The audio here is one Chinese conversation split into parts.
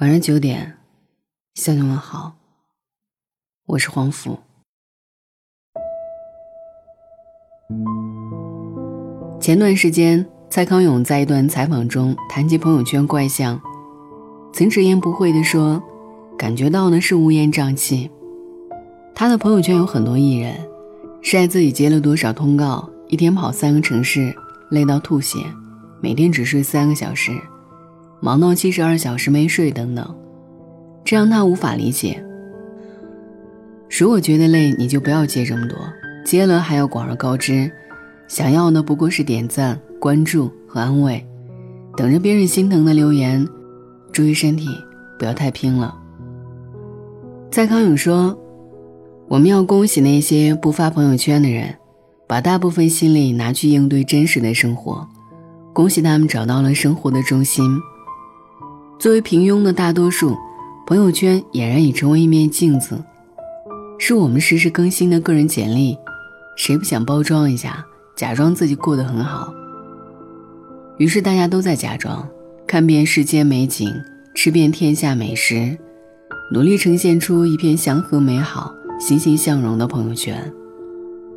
晚上九点，向你们好，我是黄甫。前段时间，蔡康永在一段采访中谈及朋友圈怪象，曾直言不讳地说：“感觉到的是乌烟瘴气。”他的朋友圈有很多艺人，晒自己接了多少通告，一天跑三个城市，累到吐血，每天只睡三个小时，忙到七十二小时没睡等等，这让他无法理解。如果觉得累，你就不要接这么多，接了还要广而告之。想要的不过是点赞、关注和安慰，等着别人心疼的留言。注意身体，不要太拼了。蔡康永说：“我们要恭喜那些不发朋友圈的人，把大部分心力拿去应对真实的生活，恭喜他们找到了生活的中心。作为平庸的大多数，朋友圈俨然已成为一面镜子，是我们实时更新的个人简历。谁不想包装一下？”假装自己过得很好，于是大家都在假装，看遍世间美景，吃遍天下美食，努力呈现出一片祥和美好、欣欣向荣的朋友圈。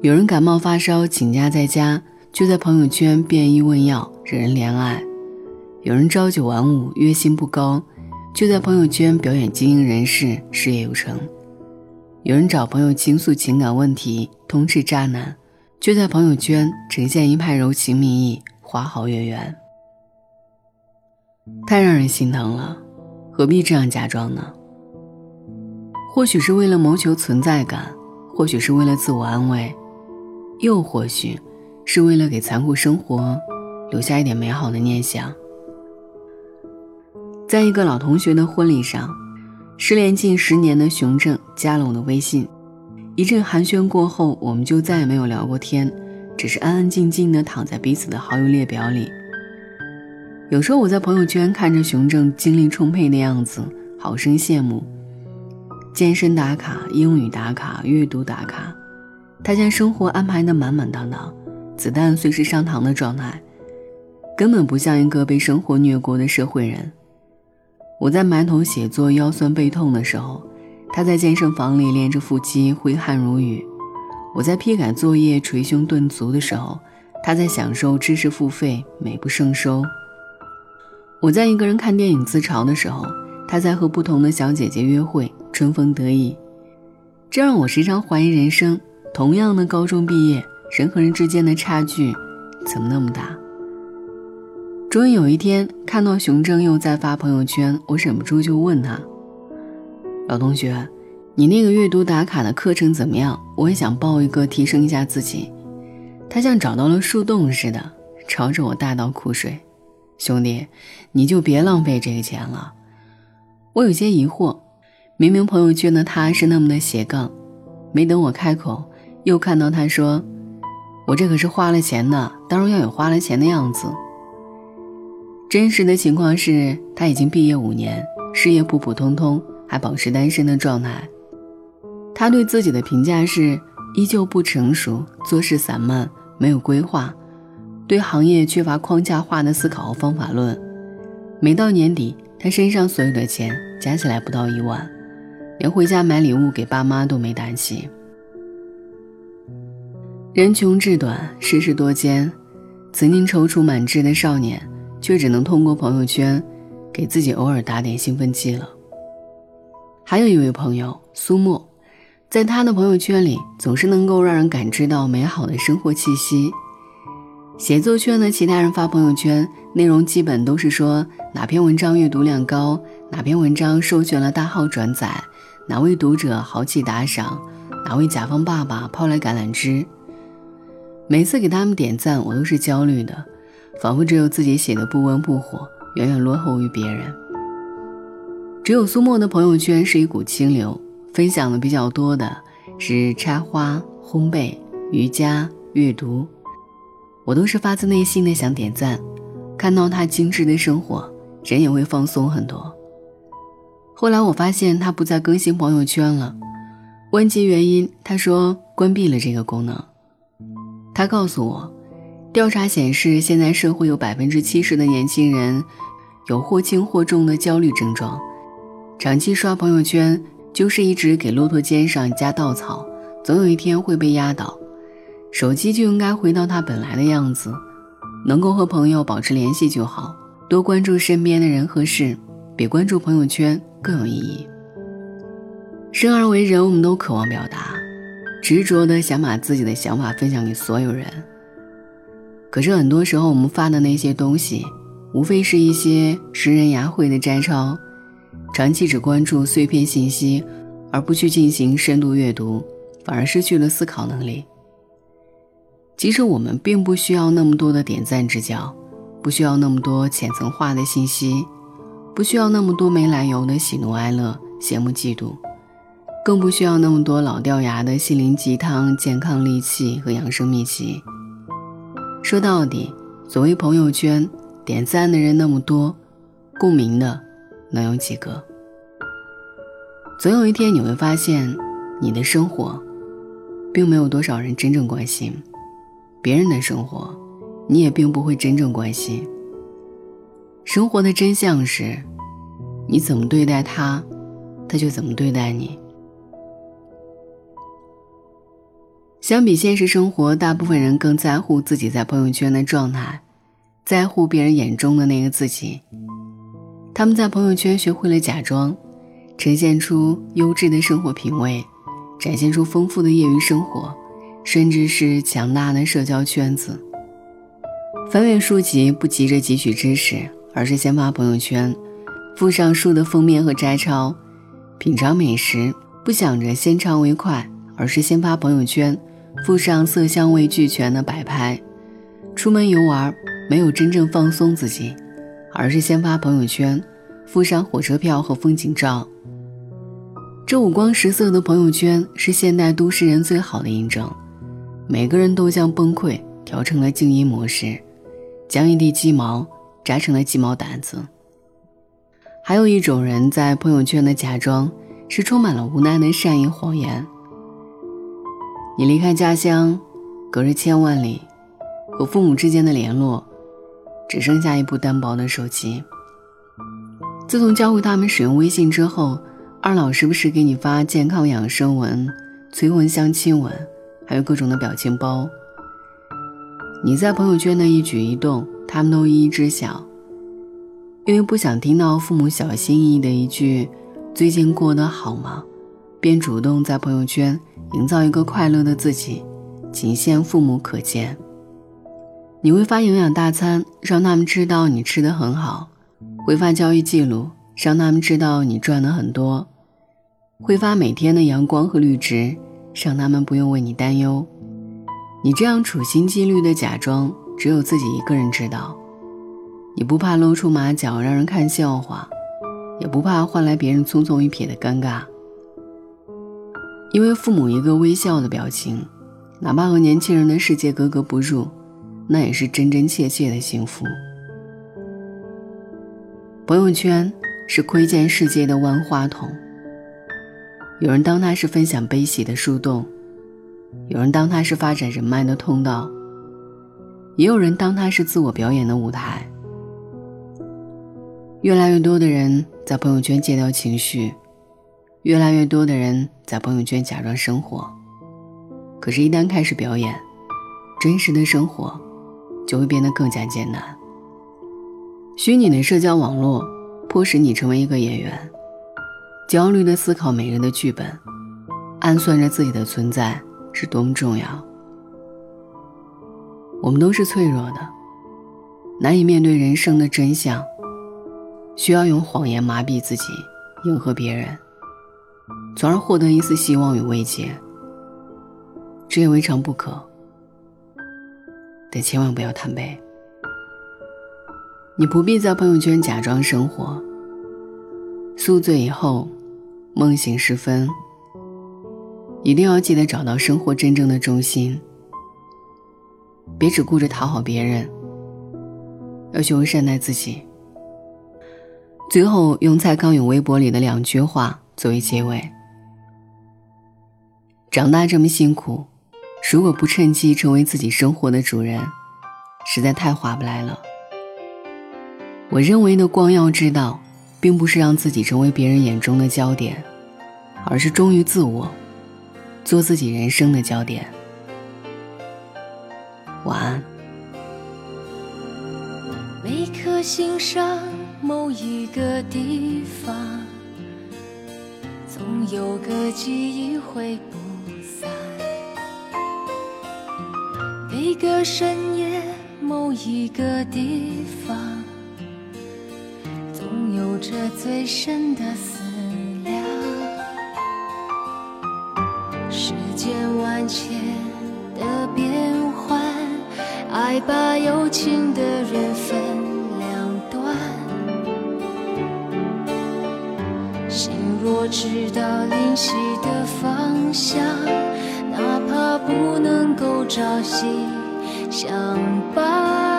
有人感冒发烧请假在家，就在朋友圈便医问药、惹人怜爱；有人朝九晚五、月薪不高，就在朋友圈表演精英人士、事业有成；有人找朋友倾诉情感问题、通斥渣男。就在朋友圈呈现一派柔情蜜意、花好月圆，太让人心疼了，何必这样假装呢？或许是为了谋求存在感，或许是为了自我安慰，又或许是为了给残酷生活留下一点美好的念想。在一个老同学的婚礼上，失联近十年的熊正加了我的微信。一阵寒暄过后，我们就再也没有聊过天，只是安安静静地躺在彼此的好友列表里。有时候我在朋友圈看着熊正精力充沛的样子，好生羡慕。健身打卡、英语打卡、阅读打卡，他将生活安排得满满当当，子弹随时上膛的状态，根本不像一个被生活虐过的社会人。我在埋头写作、腰酸背痛的时候。他在健身房里练着腹肌，挥汗如雨；我在批改作业，捶胸顿足的时候，他在享受知识付费，美不胜收；我在一个人看电影自嘲的时候，他在和不同的小姐姐约会，春风得意。这让我时常怀疑人生：同样的高中毕业，人和人之间的差距怎么那么大？终于有一天，看到熊正又在发朋友圈，我忍不住就问他。老同学，你那个阅读打卡的课程怎么样？我也想报一个，提升一下自己。他像找到了树洞似的，朝着我大倒苦水。兄弟，你就别浪费这个钱了。我有些疑惑，明明朋友圈的他是那么的斜杠，没等我开口，又看到他说：“我这可是花了钱的，当然要有花了钱的样子。”真实的情况是他已经毕业五年，事业普普通通。还保持单身的状态，他对自己的评价是：依旧不成熟，做事散漫，没有规划，对行业缺乏框架化的思考和方法论。每到年底，他身上所有的钱加起来不到一万，连回家买礼物给爸妈都没胆气。人穷志短，世事多艰，曾经踌躇满志的少年，却只能通过朋友圈，给自己偶尔打点兴奋剂了。还有一位朋友苏沫，在他的朋友圈里总是能够让人感知到美好的生活气息。写作圈的其他人发朋友圈，内容基本都是说哪篇文章阅读量高，哪篇文章授权了大号转载，哪位读者豪气打赏，哪位甲方爸爸抛来橄榄枝。每次给他们点赞，我都是焦虑的，仿佛只有自己写的不温不火，远远落后于别人。只有苏沫的朋友圈是一股清流，分享的比较多的是插花、烘焙、瑜伽、阅读，我都是发自内心的想点赞。看到他精致的生活，人也会放松很多。后来我发现他不再更新朋友圈了，问及原因，他说关闭了这个功能。他告诉我，调查显示，现在社会有百分之七十的年轻人有或轻或重的焦虑症状。长期刷朋友圈，就是一直给骆驼肩上加稻草，总有一天会被压倒。手机就应该回到它本来的样子，能够和朋友保持联系就好，多关注身边的人和事，比关注朋友圈更有意义。生而为人，我们都渴望表达，执着的想把自己的想法分享给所有人。可是很多时候，我们发的那些东西，无非是一些拾人牙慧的摘抄。长期只关注碎片信息，而不去进行深度阅读，反而失去了思考能力。其实我们并不需要那么多的点赞之交，不需要那么多浅层化的信息，不需要那么多没来由的喜怒哀乐、羡慕嫉妒，更不需要那么多老掉牙的心灵鸡汤、健康利器和养生秘籍。说到底，所谓朋友圈，点赞的人那么多，共鸣的能有几个？总有一天你会发现，你的生活，并没有多少人真正关心；别人的生活，你也并不会真正关心。生活的真相是，你怎么对待他，他就怎么对待你。相比现实生活，大部分人更在乎自己在朋友圈的状态，在乎别人眼中的那个自己。他们在朋友圈学会了假装，呈现出优质的生活品味，展现出丰富的业余生活，甚至是强大的社交圈子。翻阅书籍不急着汲取知识，而是先发朋友圈，附上书的封面和摘抄；品尝美食不想着先尝为快，而是先发朋友圈。附上色香味俱全的摆拍，出门游玩没有真正放松自己，而是先发朋友圈，附上火车票和风景照。这五光十色的朋友圈是现代都市人最好的印证。每个人都将崩溃调成了静音模式，将一地鸡毛扎成了鸡毛掸子。还有一种人在朋友圈的假装，是充满了无奈的善意谎言。你离开家乡，隔着千万里，和父母之间的联络，只剩下一部单薄的手机。自从教会他们使用微信之后，二老时不时给你发健康养生文、催婚相亲文，还有各种的表情包。你在朋友圈的一举一动，他们都一一知晓。因为不想听到父母小心翼翼的一句“最近过得好吗”，便主动在朋友圈。营造一个快乐的自己，仅限父母可见。你会发营养大餐，让他们知道你吃的很好；会发交易记录，让他们知道你赚的很多；会发每天的阳光和绿植，让他们不用为你担忧。你这样处心积虑的假装，只有自己一个人知道。你不怕露出马脚让人看笑话，也不怕换来别人匆匆一瞥的尴尬。因为父母一个微笑的表情，哪怕和年轻人的世界格格不入，那也是真真切切的幸福。朋友圈是窥见世界的万花筒，有人当它是分享悲喜的树洞，有人当它是发展人脉的通道，也有人当它是自我表演的舞台。越来越多的人在朋友圈戒掉情绪。越来越多的人在朋友圈假装生活，可是，一旦开始表演，真实的生活就会变得更加艰难。虚拟的社交网络迫使你成为一个演员，焦虑的思考每人的剧本，暗算着自己的存在是多么重要。我们都是脆弱的，难以面对人生的真相，需要用谎言麻痹自己，迎合别人。从而获得一丝希望与慰藉，这也未尝不可，但千万不要贪杯。你不必在朋友圈假装生活。宿醉以后，梦醒时分，一定要记得找到生活真正的中心，别只顾着讨好别人，要学会善待自己。最后，用蔡康永微博里的两句话作为结尾。长大这么辛苦，如果不趁机成为自己生活的主人，实在太划不来了。我认为的光耀之道，并不是让自己成为别人眼中的焦点，而是忠于自我，做自己人生的焦点。晚安。每颗心上某一个地方，总有个记忆会不每个深夜某一个地方，总有着最深的思量。世间万千的变幻，爱把有情的人分两端。心。若知道灵犀的方向，哪怕不能够朝夕想把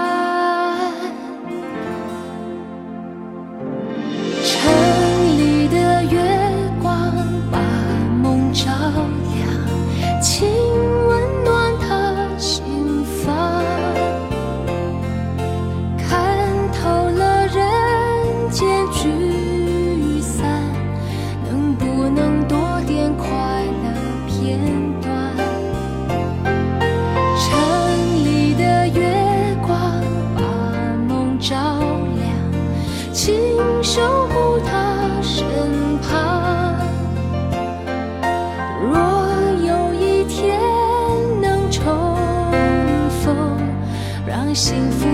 幸福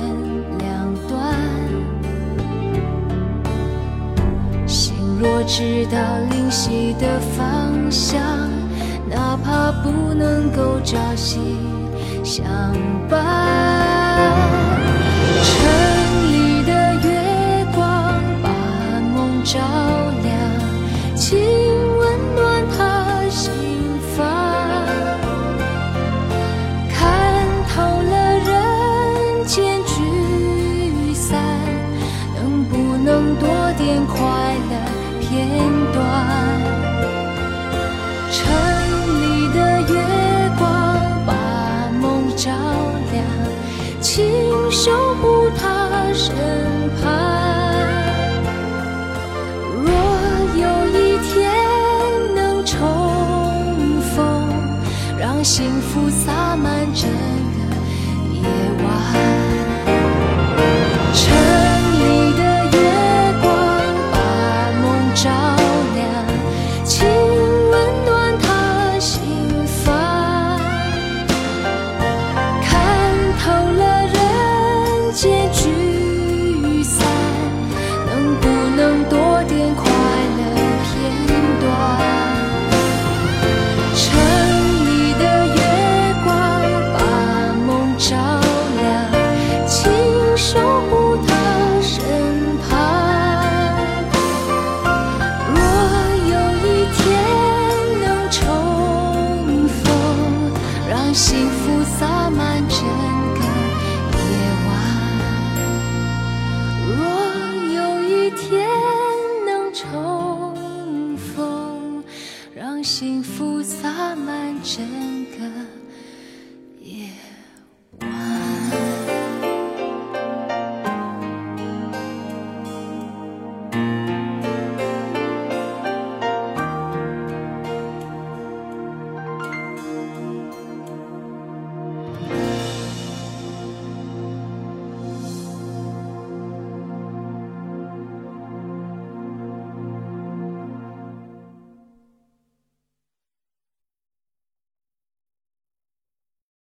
若知道灵犀的方向，哪怕不能够朝夕相伴。城里的月光把梦照亮，请温暖他心房。看透了人间聚散，能不能多点快